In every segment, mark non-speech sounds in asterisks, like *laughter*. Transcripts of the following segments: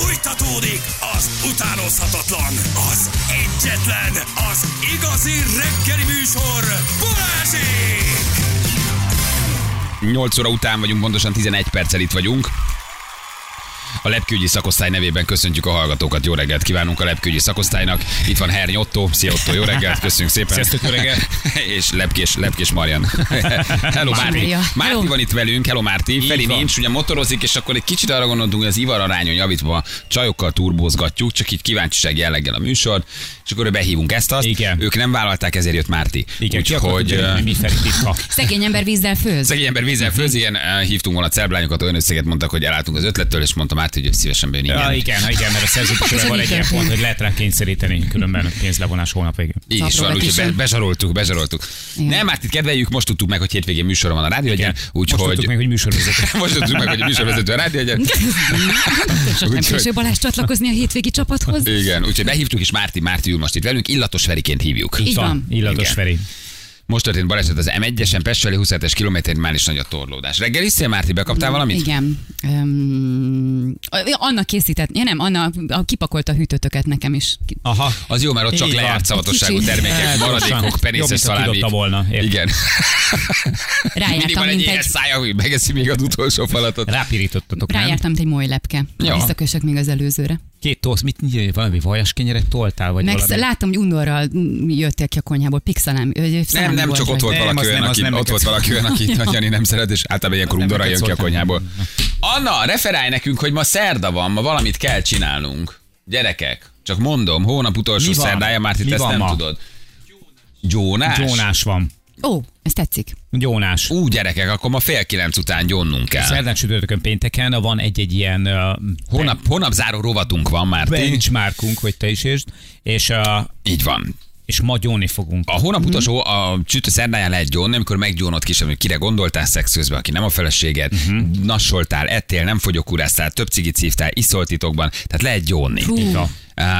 Fújtatódik az utánozhatatlan, az egyetlen, az igazi reggeli műsor, Balázsék! 8 óra után vagyunk, pontosan 11 perccel itt vagyunk. A lepkőgyi szakosztály nevében köszöntjük a hallgatókat. Jó reggelt kívánunk a lepkőgyi szakosztálynak. Itt van Herny Otto. Szia Otto, jó reggelt, köszönjük szépen. Sziasztok, jó reggelt. *laughs* És Lepkés, Lepkés Marian. *laughs* Hello Márti. Márti Hello. van itt velünk, hello Márti. Feli nincs, ugye motorozik, és akkor egy kicsit arra gondoltunk, hogy az ivar arányon javítva csajokkal turbózgatjuk, csak így kíváncsiság jelleggel a műsor, és akkor behívunk ezt azt. Igen. Ők nem vállalták, ezért jött Márti. Igen, Úgyhogy, mi. *laughs* Szegény ember vízzel főz. Szegény ember vízzel főz, ilyen eh, hívtunk volna celblányokat, olyan összeget mondtak, hogy elálltunk az ötlettől, és mondtam át, hogy szívesen bejön. Ja, Igen. igen, igen, mert a szerződésben van egy ilyen pont, hogy lehet rá kényszeríteni, különben pénzlevonás hónap végén. Így is van, úgyhogy be, bezsaroltuk, bezsaroltuk. Igen. Nem, hát itt kedveljük, most tudtuk meg, hogy hétvégén műsor van a rádió, Igen. egyen, Most tudtuk úgyhogy... meg, hogy műsorvezető. Most tudtuk meg, hogy a *laughs* műsorvezető a rádió egyen. *laughs* Nem Úgyhogy- Balázs csatlakozni a hétvégi csapathoz. Igen, úgyhogy behívtuk, és Márti, Márti ül most itt velünk, illatos Feriként hívjuk. Így van. Illatos. Feri. Most történt baleset az M1-esen, Pest felé 27-es kilométerén már is nagy a torlódás. Reggel iszél, Márti, bekaptál valamit? Igen. Um, Anna készített, ja nem, Anna a- kipakolta a hűtőtöket nekem is. Aha. Az jó, mert ott csak lejárt szavatosságú termékek, maradékok, penészes Jobb, *laughs* mint ha szalámi. kidobta volna, érted? Igen. Mindig Rájártam, van egy ilyen egy, szája, hogy megeszi még az utolsó falatot. Rápirítottatok, rájártam, mint egy moly lepke. Ja. Visszakösök még az előzőre. Két tosz, mit valami vajas kenyeret toltál, vagy Meg valami? láttam, hogy undorral jöttél ki a konyhából, pixelem. Nem, nem, csak ott volt valaki olyan, aki, ott volt valaki olyan. Jani nem szeret, és általában ilyenkor undorral jön ki a konyhából. Anna, referálj nekünk, hogy ma szerda van, ma valamit kell csinálnunk. Gyerekek, csak mondom, hónap utolsó Mi van? szerdája, már Mi itt ezt van nem ma? tudod. Gyónás? Gyónás van. Ó, ez tetszik. Gyónás. Ú, gyerekek, akkor ma fél kilenc után gyónnunk kell. Szerdán csütörtökön pénteken van egy-egy ilyen uh, Hónap, hónap záró rovatunk van már. benchmarkunk, hogy te is értsd, és, uh, Így van. És ma gyónni fogunk. A hónap utolsó, a csütő szerdáján lehet gyónni, amikor meggyónod kis, hogy kire gondoltál szex közben, aki nem a feleséged, uh-huh. nassoltál, ettél, nem fogyókúráztál, több cigit szívtál, iszolt titokban, tehát lehet gyónni. Hú.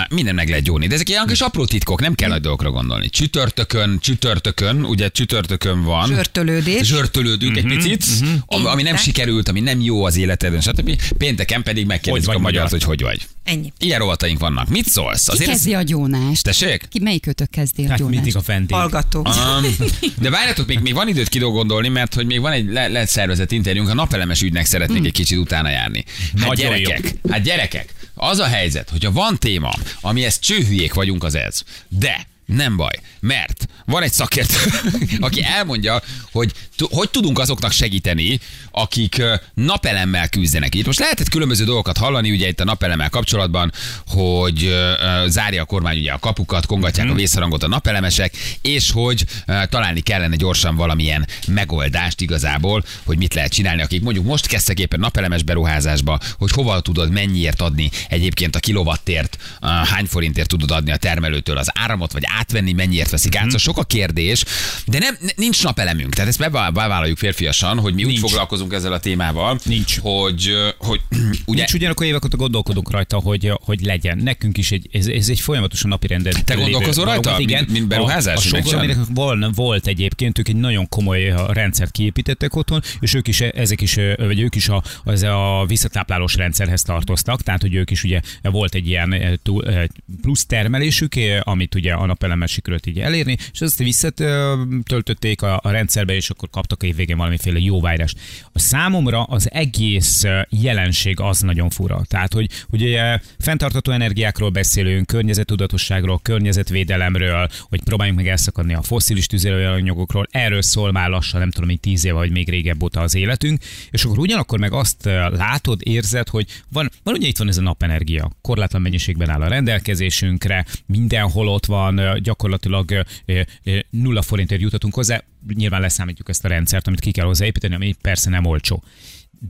Minden meg lehet gyóni, de ezek ilyen kis apró titkok, nem kell nagy dolgokra gondolni. Csütörtökön, csütörtökön, ugye csütörtökön van. Zsörtölődés. Zsörtölődünk Mhm, egy picit, ami, ami nem sikerült, ami nem jó az életedben, stb. Pénteken pedig megkérdezik Hogy a magyart, magyar? hogy hogy vagy. Ennyi. Ilyen rovataink vannak. Mit szólsz? Ki kezdi a gyónást? Tessék? Ki, melyik kötök kezdi a Hát gyónást? mindig a vendég. Hallgató. Um, de várjatok, még, még van időt kidolgondolni, mert hogy még van egy le, lehet szervezett interjúnk, a napelemes ügynek szeretnék egy kicsit utána járni. Hát Nagyon gyerekek, hát gyerekek, az a helyzet, hogyha van téma, ami ezt csőhülyék vagyunk az ez, de nem baj, mert van egy szakértő, *laughs* aki elmondja, hogy hogy tudunk azoknak segíteni, akik napelemmel küzdenek. Itt most lehetett különböző dolgokat hallani, ugye itt a napelemmel kapcsolatban, hogy ö, zárja a kormány ugye a kapukat, kongatják a vészharangot a napelemesek, és hogy ö, találni kellene gyorsan valamilyen megoldást igazából, hogy mit lehet csinálni, akik mondjuk most kezdtek éppen napelemes beruházásba, hogy hova tudod mennyiért adni egyébként a kilovattért, ö, hány forintért tudod adni a termelőtől az áramot, vagy átvenni, mennyiért veszik át. Szóval sok a kérdés, de nem, nincs napelemünk. Tehát ezt bevá- bevállaljuk férfiasan, hogy mi úgy Nincs. foglalkozunk ezzel a témával, Nincs. hogy, hogy *clears throat* ugye Nincs ugyanakkor évek óta gondolkodunk rajta, hogy, hogy legyen. Nekünk is egy, ez, ez egy folyamatosan napi rendet. Te gondolkozol rajta? Mint- mint beruházás, A, a sokor, aminek vol, volt egyébként, ők egy nagyon komoly rendszert kiépítettek otthon, és ők is, ezek is, vagy ők is a, az a visszatáplálós rendszerhez tartoztak, tehát hogy ők is ugye volt egy ilyen plusz termelésük, amit ugye a napelemes sikerült így elérni, és azt visszatöltötték a, a rendszerbe, és akkor kaptak évvégén valamiféle jóváírást. A számomra az egész jelenség az nagyon fura. Tehát, hogy, hogy ugye fenntartató energiákról beszélünk, környezettudatosságról, környezetvédelemről, hogy próbáljunk meg elszakadni a fosszilis tüzelőanyagokról, erről szól már lassan, nem tudom, hogy tíz éve, vagy még régebb óta az életünk, és akkor ugyanakkor meg azt látod, érzed, hogy van, van ugye itt van ez a napenergia, korlátlan mennyiségben áll a rendelkezésünkre, mindenhol ott van, gyakorlatilag nulla forintért jutatunk hozzá, nyilván leszámítjuk ezt a rendszert, amit ki kell hozzáépíteni, ami persze nem olcsó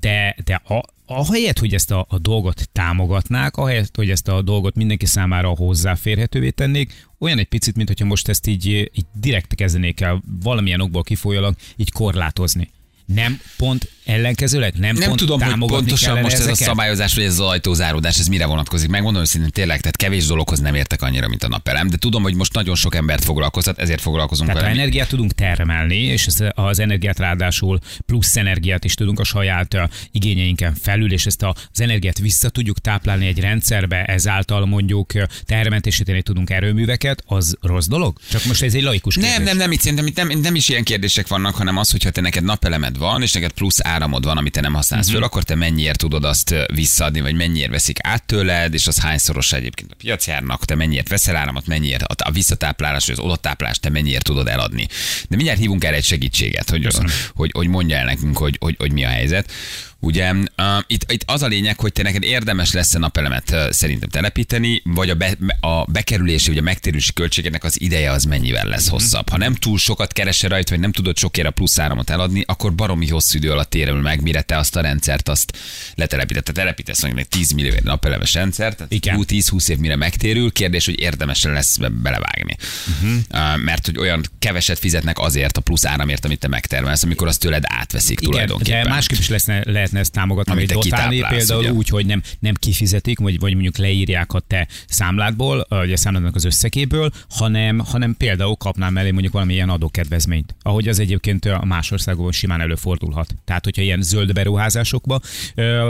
de, de a, ahelyett, hogy ezt a, a dolgot támogatnák, ahelyett, hogy ezt a dolgot mindenki számára hozzáférhetővé tennék, olyan egy picit, mint hogyha most ezt így, így direkt kezdenék el valamilyen okból kifolyólag így korlátozni. Nem pont ellenkezőleg nem, Nem pont tudom, hogy pontosan most ez a ezeket? szabályozás, vagy ez az ajtózáródás, ez mire vonatkozik. Megmondom őszintén tényleg, tehát kevés dologhoz nem értek annyira, mint a napelem, de tudom, hogy most nagyon sok embert foglalkoztat, ezért foglalkozunk Tehát ha vele. energiát tudunk termelni, és ez- az energiát ráadásul plusz energiát is tudunk a saját igényeinken felül, és ezt az energiát vissza tudjuk táplálni egy rendszerbe, ezáltal mondjuk termentésíteni tudunk erőműveket, az rossz dolog? Csak most ez egy laikus kérdés. Nem, nem, nem, itt szerintem itt nem, nem is ilyen kérdések vannak, hanem az, hogyha te neked napelemed van, és neked plusz áramod van, amit te nem használsz Mhm. föl, akkor te mennyiért tudod azt visszaadni, vagy mennyiért veszik át tőled, és az hányszoros egyébként a piacjárnak, te mennyiért veszel áramot, mennyiért a, visszatáplálás, vagy az odatáplálást te mennyiért tudod eladni. De mindjárt hívunk erre egy segítséget, hogy, hogy, hogy mondja el nekünk, hogy, hogy, hogy mi a helyzet. Ugye uh, itt, itt az a lényeg, hogy te neked érdemes lesz a napelemet uh, szerintem telepíteni, vagy a, be, a bekerülési, vagy a megtérülési költségeknek az ideje az mennyivel lesz hosszabb. Ha nem túl sokat keresel rajta, vagy nem tudod sokért a plusz áramot eladni, akkor baromi hosszú idő alatt érül meg, mire te azt a rendszert azt letelepíted. Te telepítesz mondjuk egy 10 millió napelemes rendszert, tehát Igen. 10-20 év mire megtérül, kérdés, hogy érdemes lesz be- belevágni. Uh-huh. Uh, mert hogy olyan keveset fizetnek azért a plusz áramért, amit te megtermelsz, amikor azt tőled átveszik Igen, tulajdonképpen. de másképp is leszne, lehetne ezt támogatni, Amit vagy dotálni, például ugye? úgy, hogy nem, nem kifizetik, vagy, vagy mondjuk leírják a te számládból, vagy a számládnak az összegéből, hanem, hanem például kapnám mellé mondjuk valamilyen adókedvezményt, ahogy az egyébként a más országokban simán előfordulhat. Tehát, hogyha ilyen zöld beruházásokba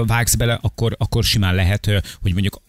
vágsz bele, akkor, akkor simán lehet, hogy mondjuk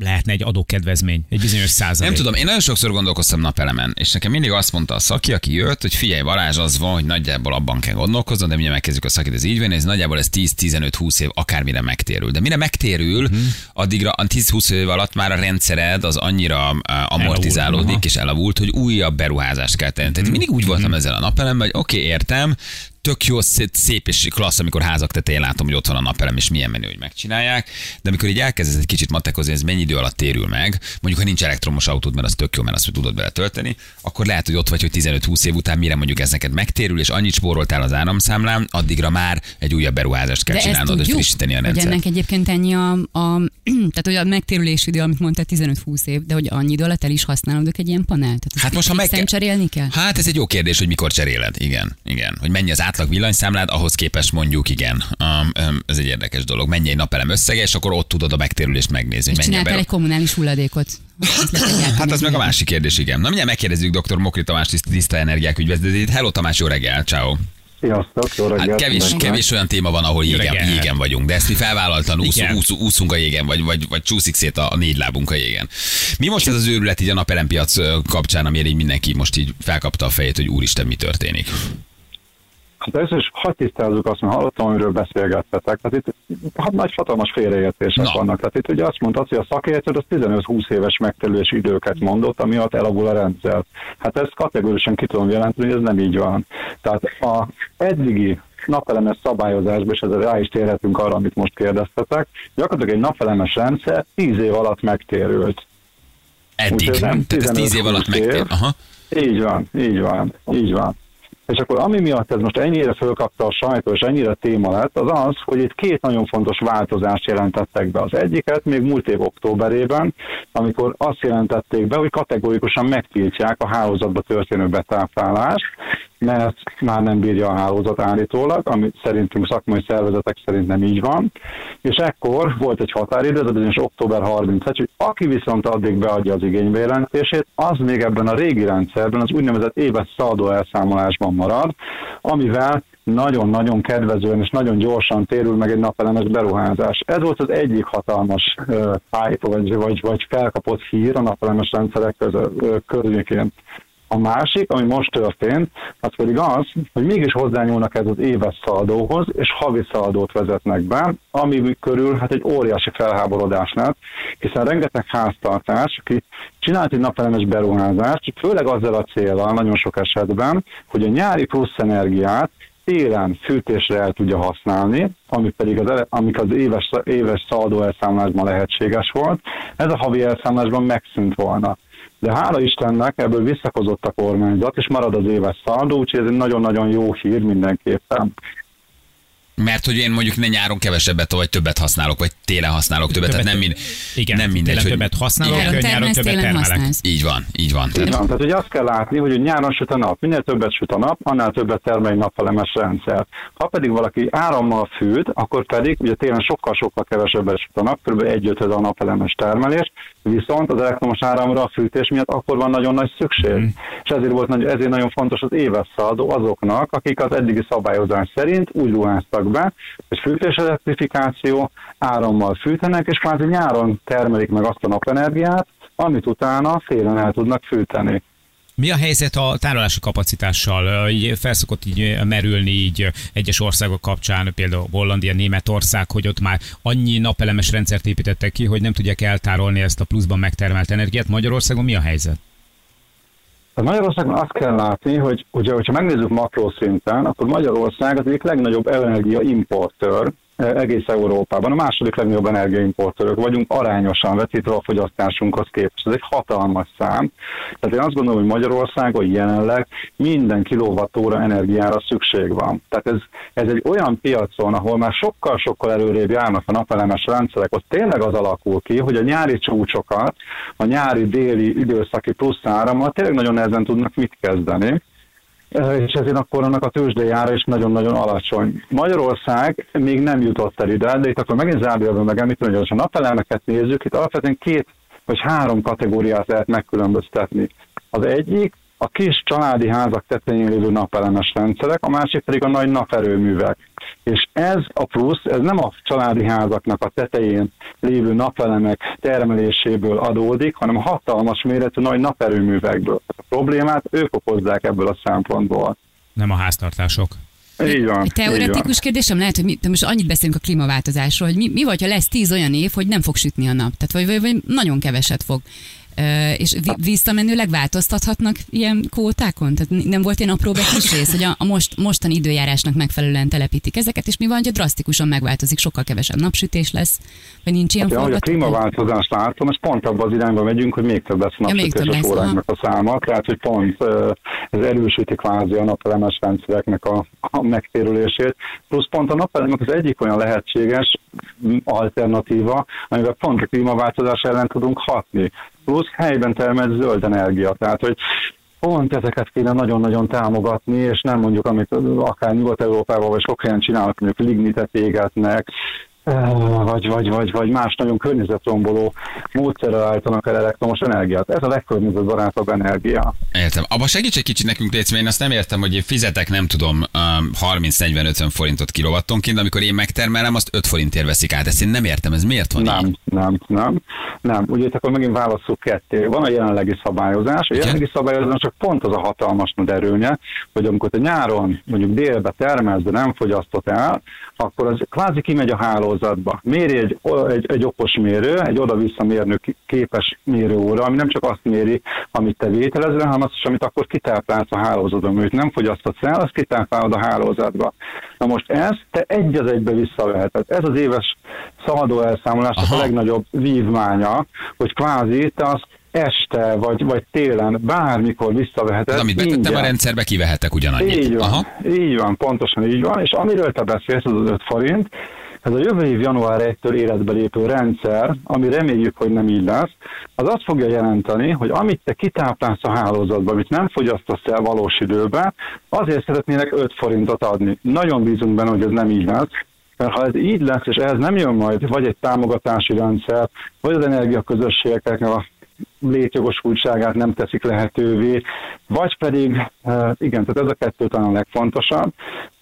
lehetne egy adókedvezmény, egy bizonyos százalék. Nem tudom, én nagyon sokszor gondolkoztam napelemen, és nekem mindig azt mondta a szaki, aki jött, hogy figyelj, Balázs, az van, hogy nagyjából abban kell gondolkoznod, de mindjárt megkezdjük a szakit, ez így van, ez nagyjából ez 10-15-20 év akármire megtérül. De mire megtérül, hmm. addigra a 10-20 év alatt már a rendszered az annyira amortizálódik aha. és elavult, hogy újabb beruházást kell tenni. Tehát mindig úgy voltam ezzel a napelemben, hogy oké, okay, értem, tök jó, szép, szép és klassz, amikor házak tetején látom, hogy ott van a napelem, és milyen menő, hogy megcsinálják. De amikor így elkezdesz egy kicsit matekozni, ez mennyi idő alatt térül meg, mondjuk ha nincs elektromos autód, mert az tök jó, mert azt tudod bele tölteni, akkor lehet, hogy ott vagy, hogy 15-20 év után mire mondjuk ez neked megtérül, és annyit spóroltál az áramszámlán, addigra már egy újabb beruházást kell De csinálnod, hogy tudjuk, frissíteni a rendszert. ennek egyébként ennyi a, a, *clears throat* tehát hogy a megtérülési idő, amit mondta 15-20 év, de hogy annyi idő alatt el is használódok egy ilyen panelt. Tehát Hát most, ha meg kell... cserélni kell? Hát ez egy jó kérdés, hogy mikor cseréled. Igen, igen. Hogy mennyi az átlag villanyszámlád, ahhoz képest mondjuk igen. Um, um, ez egy érdekes dolog. Mennyi egy napelem összege, és akkor ott tudod a megtérülést megnézni. És csináltál egy kommunális hulladékot. Hát az meg a másik kérdés, igen. Na mindjárt megkérdezzük dr. Mokri Tamás tiszt- tiszta energiák ügyvezetőjét. Hello Tamás, jó reggel, ciao. Sziasztok, jó reggelt! Hát kevés, kevés olyan téma van, ahol jégen, reggel. jégen vagyunk, de ezt mi felvállaltan úsz, Igen. úsz, úszunk a jégen, vagy, vagy, vagy csúszik szét a, a négy lábunk a jégen. Mi most ez az őrület így a napelempiac kapcsán, amiért így mindenki most így felkapta a fejét, hogy úristen, mi történik? Hát először is hadd tisztázzuk azt, mert hallottam, amiről beszélgettetek. Tehát itt hát nagy hatalmas félreértések Na. vannak. Tehát itt ugye azt mondtad, hogy a szakértő az 15-20 éves megterülési időket mondott, ami alatt elavul a rendszer. Hát ezt kategórikusan ki tudom jelenteni, hogy ez nem így van. Tehát a eddigi napelemes szabályozásban, és ezzel rá is térhetünk arra, amit most kérdeztetek, gyakorlatilag egy napelemes rendszer 10 év alatt megtérült. Eddig. Úgyhogy nem Tehát ez tíz év 15-20 alatt év. megtér. Aha. Így van, így van, így van. És akkor ami miatt ez most ennyire fölkapta a sajtó, és ennyire téma lett, az az, hogy itt két nagyon fontos változást jelentettek be. Az egyiket még múlt év októberében, amikor azt jelentették be, hogy kategórikusan megtiltják a hálózatba történő betáplálást, mert már nem bírja a hálózat állítólag, ami szerintünk szakmai szervezetek szerint nem így van. És ekkor volt egy határidő, ez bizonyos október 31, hogy aki viszont addig beadja az igénybejelentését, az még ebben a régi rendszerben, az úgynevezett éves szaldó elszámolásban marad, amivel nagyon-nagyon kedvezően és nagyon gyorsan térül meg egy napelemes beruházás. Ez volt az egyik hatalmas uh, hype, vagy, vagy, vagy felkapott hír a napelemes rendszerek közö, ö, környékén. A másik, ami most történt, az pedig az, hogy mégis hozzányúlnak ez az éves szaldóhoz, és havi szaldót vezetnek be, ami körül hát egy óriási felháborodás lett, hiszen rengeteg háztartás, aki csinált egy napelemes beruházást, főleg azzal a célral nagyon sok esetben, hogy a nyári plusz energiát télen fűtésre el tudja használni, ami pedig az, amik az éves, éves szaldó elszámlásban lehetséges volt, ez a havi elszámlásban megszűnt volna. De hála Istennek ebből visszakozott a kormányzat, és marad az éves szaldó, úgyhogy ez egy nagyon-nagyon jó hír mindenképpen. Mert hogy én mondjuk ne nyáron kevesebbet vagy többet használok, vagy télen használok többet, Többet- tehát nem, mind, Igen, nem mindegy, télen hogy többet használok, Igen. Nyáron többet termelek. használsz. Így van, így van. Így Tehát, van, tehát ugye azt kell látni, hogy nyáron süt a nap, minél többet süt a nap, annál többet termel egy napelemes rendszer. Ha pedig valaki árammal fűt, akkor pedig ugye télen sokkal-sokkal kevesebbet süt a nap, kb. egy ötöd a napelemes termelés, viszont az elektromos áramra a fűtés miatt akkor van nagyon nagy szükség. Mhm. És ezért volt nagy, ezért nagyon fontos az éves szaladó azoknak, akik az eddigi szabályozás szerint úgy ruháztak be, hogy fűtés elektrifikáció, árammal fűtenek, és kvázi nyáron termelik meg azt a napenergiát, amit utána télen el tudnak fűteni. Mi a helyzet a tárolási kapacitással? Így felszokott így merülni így egyes országok kapcsán, például Hollandia, Németország, hogy ott már annyi napelemes rendszert építettek ki, hogy nem tudják eltárolni ezt a pluszban megtermelt energiát. Magyarországon mi a helyzet? A Magyarországon azt kell látni, hogy ugye, hogyha megnézzük makroszinten, akkor Magyarország az egyik legnagyobb energiaimportőr egész Európában. A második legnagyobb energiaimportőrök vagyunk arányosan vetítve a fogyasztásunkhoz képest. Ez egy hatalmas szám. Tehát én azt gondolom, hogy Magyarországon jelenleg minden kilovattóra energiára szükség van. Tehát ez, ez egy olyan piacon, ahol már sokkal-sokkal előrébb járnak a napelemes rendszerek, ott tényleg az alakul ki, hogy a nyári csúcsokat, a nyári déli időszaki plusz árammal tényleg nagyon nehezen tudnak mit kezdeni. És ezért akkor annak a tőzsdejára is nagyon-nagyon alacsony. Magyarország még nem jutott el ide, de itt akkor megint zárójelben megemlíteni, hogy a napelemeket nézzük, itt alapvetően két vagy három kategóriát lehet megkülönböztetni. Az egyik a kis családi házak tetején lévő napelemes rendszerek, a másik pedig a nagy naperőművek. És ez a plusz, ez nem a családi házaknak a tetején lévő napelemek termeléséből adódik, hanem hatalmas méretű nagy naperőművekből. A problémát ők okozzák ebből a szempontból. Nem a háztartások. Így van. Egy így van. teoretikus kérdésem lehet, hogy mi, most annyit beszélünk a klímaváltozásról, hogy mi, mi vagy, ha lesz tíz olyan év, hogy nem fog sütni a nap, tehát vagy, vagy, vagy nagyon keveset fog. És vi- visszamenőleg változtathatnak ilyen kvótákon? Tehát nem volt ilyen apró rész, hogy a, a most, mostani időjárásnak megfelelően telepítik ezeket, és mi van, ha drasztikusan megváltozik, sokkal kevesebb napsütés lesz, vagy nincs ilyen Ja, hogy a forgatókönyv? klímaváltozást látom, és pont abban az irányba megyünk, hogy még több lesz a Ja, napsütéses lesz, óráknak a száma, tehát hogy pont ez erősíti kvázi a napelemes rendszereknek a, a megtérülését. Plusz pont a napelemek az egyik olyan lehetséges alternatíva, amivel pont a klímaváltozás ellen tudunk hatni. Plusz helyben termelt zöld energia, tehát hogy Pont ezeket kéne nagyon-nagyon támogatni, és nem mondjuk, amit akár Nyugat-Európában vagy sok helyen csinálnak, mondjuk lignitet égetnek, eh, vagy, vagy, vagy, vagy más nagyon környezetromboló módszerrel állítanak el elektromos energiát. Ez a legkörnyezetbarátabb energia. Értem. Abba segíts egy kicsit nekünk, Léci, én azt nem értem, hogy én fizetek, nem tudom, um, 30-40-50 forintot kilowattonként, de amikor én megtermelem, azt 5 forintért veszik át. Ezt én nem értem, ez miért van Nem, így? nem, nem. Nem, ugye itt akkor megint válaszol ketté. Van a jelenlegi szabályozás. A jelenlegi szabályozás csak pont az a hatalmas nagy erőnye, hogy amikor te nyáron mondjuk délbe termelsz, de nem fogyasztott el, akkor az kvázi kimegy a hálózatba. Méri egy, egy, egy okos mérő, egy oda-vissza mérnő képes mérőóra, ami nem csak azt méri, amit te vételezel, hanem azt is, amit akkor kitáplálsz a hálózatban, amit nem fogyasztod el, azt kitáplálod a hálózatba. Na most ezt te egy az egybe visszaveheted. Ez az éves szaladó elszámolásnak Aha. a legnagyobb vívmánya, hogy kvázi te azt este vagy, vagy télen bármikor visszaveheted. Az, amit betettem a rendszerbe, kivehetek ugyanannyit. Így van, Aha. így van, pontosan így van, és amiről te beszélsz, az az 5 forint, ez a jövő év január 1-től életbe lépő rendszer, ami reméljük, hogy nem így lesz, az azt fogja jelenteni, hogy amit te kitáplálsz a hálózatba, amit nem fogyasztasz el valós időben, azért szeretnének 5 forintot adni. Nagyon bízunk benne, hogy ez nem így lesz, ha ez így lesz, és ehhez nem jön majd vagy egy támogatási rendszer, vagy az energiaközösségeknek a létjogosultságát nem teszik lehetővé, vagy pedig, eh, igen, tehát ez a kettő talán a legfontosabb,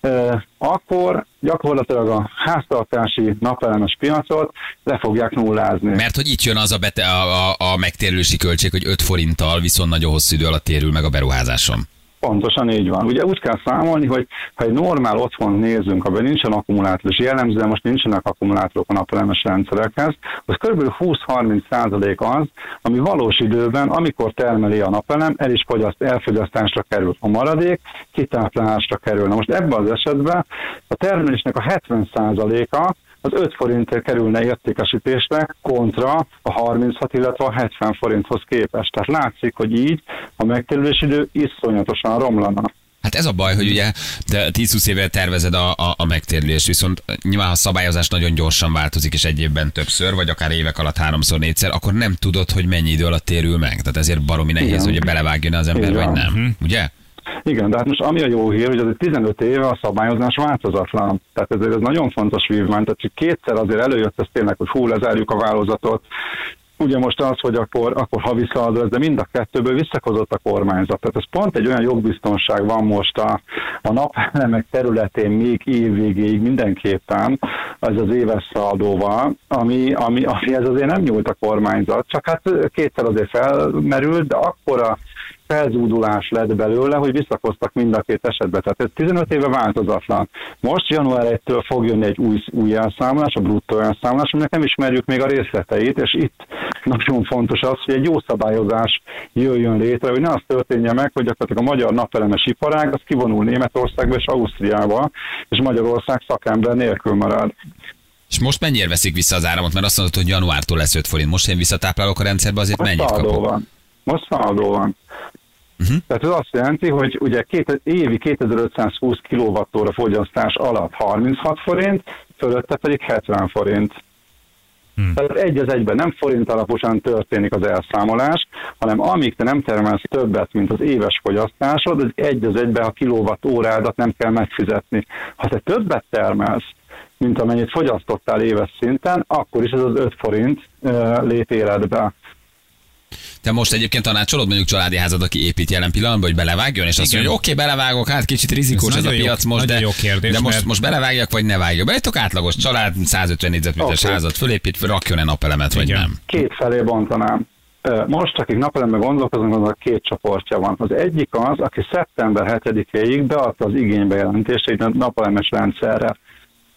eh, akkor gyakorlatilag a háztartási napelemes piacot le fogják nullázni. Mert hogy itt jön az a, bete, a, a, a megtérülési költség, hogy 5 forinttal viszont nagyon hosszú idő alatt térül meg a beruházásom. Pontosan így van. Ugye úgy kell számolni, hogy ha egy normál otthon nézünk, abban nincsen akkumulátor, és jellemzően most nincsenek akkumulátorok a napelemes rendszerekhez, az kb. 20-30 százalék az, ami valós időben, amikor termeli a napelem, el is fogyaszt, elfogyasztásra kerül. A maradék kitáplálásra kerül. Na most ebben az esetben a termelésnek a 70 százaléka az 5 forintért kerülne értékesítésre kontra a 36, illetve a 70 forinthoz képest. Tehát látszik, hogy így a megterülési idő iszonyatosan romlana. Hát ez a baj, hogy ugye te 10-20 éve tervezed a, a, a megtérülést, viszont nyilván ha a szabályozás nagyon gyorsan változik, és egy évben többször, vagy akár évek alatt háromszor, négyszer, akkor nem tudod, hogy mennyi idő alatt térül meg. Tehát ezért baromi nehéz, Igen. hogy belevágjon az ember, Így vagy nem. Ugye? Igen, de hát most ami a jó hír, hogy az 15 éve a szabályozás változatlan. Tehát ezért ez nagyon fontos vívmány. Tehát csak kétszer azért előjött ez tényleg, hogy hú, lezárjuk a válogatot. Ugye most az, hogy akkor, akkor ha visszaadó ez, de mind a kettőből visszakozott a kormányzat. Tehát ez pont egy olyan jogbiztonság van most a, a napelemek területén még évvégéig mindenképpen, ez az éves szaldóval, ami, ami, ami ez azért nem nyújt a kormányzat, csak hát kétszer azért felmerült, de akkora felzúdulás lett belőle, hogy visszakoztak mind a két esetben. Tehát ez 15 éve változatlan. Most január 1-től fog jönni egy új, új elszámolás, a bruttó elszámolás, aminek nem ismerjük még a részleteit, és itt nagyon fontos az, hogy egy jó szabályozás jöjjön létre, hogy ne az történje meg, hogy gyakorlatilag a magyar napelemes iparág az kivonul Németországba és Ausztriába, és Magyarország szakember nélkül marad. És most mennyire veszik vissza az áramot? Mert azt mondod, hogy januártól lesz 5 forint. Most én visszatáplálok a rendszerbe, azért Most mennyit kapok? van. Most szaldó van. Mhm. Tehát ez azt jelenti, hogy ugye két, évi 2520 kWh fogyasztás alatt 36 forint, fölötte pedig 70 forint. Hmm. Tehát egy az egyben nem forint alaposan történik az elszámolás, hanem amíg te nem termelsz többet, mint az éves fogyasztásod, az egy az egyben a kilowatt órádat nem kell megfizetni. Ha te többet termelsz, mint amennyit fogyasztottál éves szinten, akkor is ez az 5 forint ö, lép életbe. Te most egyébként tanácsolod mondjuk családi házad, aki épít jelen pillanatban, hogy belevágjon, és azt mondja, hogy oké, belevágok, hát kicsit rizikós Ez ez, a nagyon jó- piac most, de, jó kérdés, de most, mert- most belevágjak, vagy ne vágjak. Be egy átlagos család, 150 négyzetméteres Oké. házat fölépít, rakjon-e napelemet, vagy Igen. nem. két felé bontanám. Most, akik napelemben gondolkoznak, azok két csoportja van. Az egyik az, aki szeptember 7-ig beadta az igénybejelentést egy napelemes rendszerre.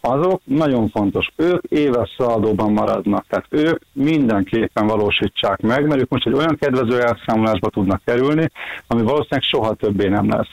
Azok nagyon fontos, ők éves szaldóban maradnak, tehát ők mindenképpen valósítsák meg, mert ők most egy olyan kedvező elszámolásba tudnak kerülni, ami valószínűleg soha többé nem lesz.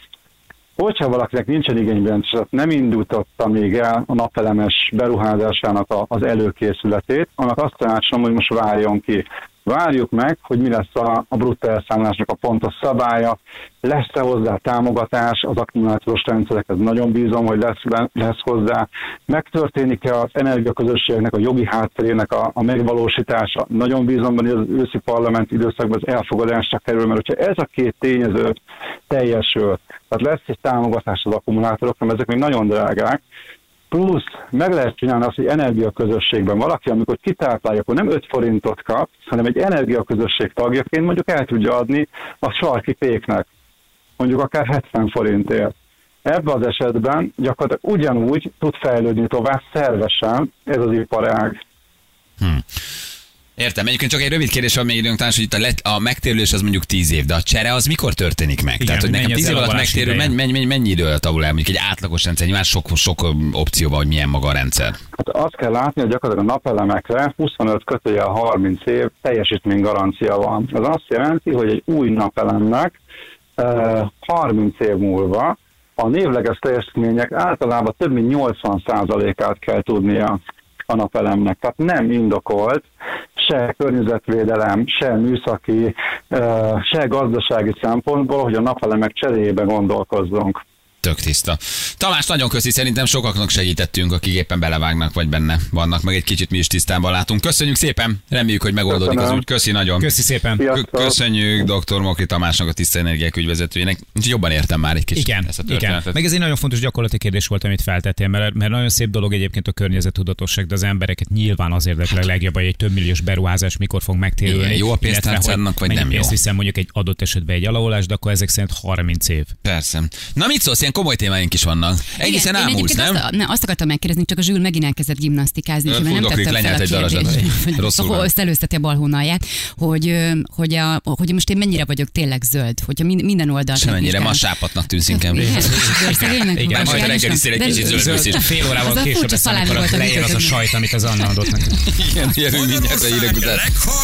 Hogyha valakinek nincsen igénybejelentés, tehát nem indította még el a napelemes beruházásának az előkészületét, annak azt tanácsolom, hogy most várjon ki. Várjuk meg, hogy mi lesz a, a bruttó elszámolásnak a pontos szabálya, lesz-e hozzá támogatás? Az akkumulátoros rendszerekhez, nagyon bízom, hogy lesz, lesz hozzá, megtörténik-e az energiaközösségnek a jogi hátterének a, a megvalósítása, nagyon bízom hogy az őszi parlament időszakban az elfogadásra kerül, mert hogyha ez a két tényező teljesül, tehát lesz egy támogatás az akkumulátorokra, mert ezek még nagyon drágák, plusz meg lehet csinálni azt, hogy energiaközösségben valaki, amikor kitáplálja, akkor nem 5 forintot kap, hanem egy energiaközösség tagjaként mondjuk el tudja adni a sarki péknek, mondjuk akár 70 forintért. Ebben az esetben gyakorlatilag ugyanúgy tud fejlődni tovább szervesen ez az iparág. Értem, egyébként csak egy rövid kérdés van még időnk, talán, hogy itt a, let, a megtérülés az mondjuk 10 év, de a csere az mikor történik meg? Igen, Tehát, hogy nekem mennyi 10 az év alatt megtérül, ideje? mennyi, mennyi, mennyi idő alatt avul el mondjuk egy átlagos rendszer? Nyilván sok, sok opció van, hogy milyen maga a rendszer. Hát azt kell látni, hogy gyakorlatilag a napelemekre 25 kötője 30 év teljesítménygarancia van. Ez azt jelenti, hogy egy új napelemnek eh, 30 év múlva a névleges teljesítmények általában több mint 80%-át kell tudnia a napelemnek. Tehát nem indokolt se környezetvédelem, se műszaki, se gazdasági szempontból, hogy a napelemek cseréjébe gondolkozzunk. Tök tiszta. Tamás, nagyon köszi, szerintem sokaknak segítettünk, akik éppen belevágnak, vagy benne vannak, meg egy kicsit mi is tisztában látunk. Köszönjük szépen, reméljük, hogy megoldódik az Köszönöm. úgy. Köszi nagyon. Köszi szépen. Sziasztok! Köszönjük dr. Mokri Tamásnak, a Tiszta Energiák ügyvezetőjének. Jobban értem már egy kicsit Igen, ezt a igen. történetet. Meg ez egy nagyon fontos gyakorlati kérdés volt, amit feltettél, mert, mert nagyon szép dolog egyébként a környezettudatosság, de az embereket nyilván az érdekli a legjobb, hogy egy több milliós beruházás mikor fog megtérülni. Igen, jó a hogy vagy nem jó? pénzt viszem mondjuk egy adott esetben egy alavulás, de akkor ezek szerint 30 év. Persze. Na mit szólsz, ilyen komoly témáink is vannak. Egészen Igen, ámulsz, nem? Azt, ne, azt akartam megkérdezni, csak a Zsül megint elkezdett gimnasztikázni, és nem tettem fel a kérdést, hogy Rosszul ahol összelőzteti a bal hónalját, hogy, hogy, a, hogy most én mennyire vagyok tényleg zöld, hogyha min- minden oldalt Semennyire ma megvizsgál. sápatnak tűnsz inkább. Igen, szegénynek Igen, majd vasárnap reggel is iszél egy van. kicsit zöld. Fél órával később lesz, amikor leér az a sajt, amit az Anna adott neked. Igen, gyerünk mindjárt a hírek után. Leghallgatottabb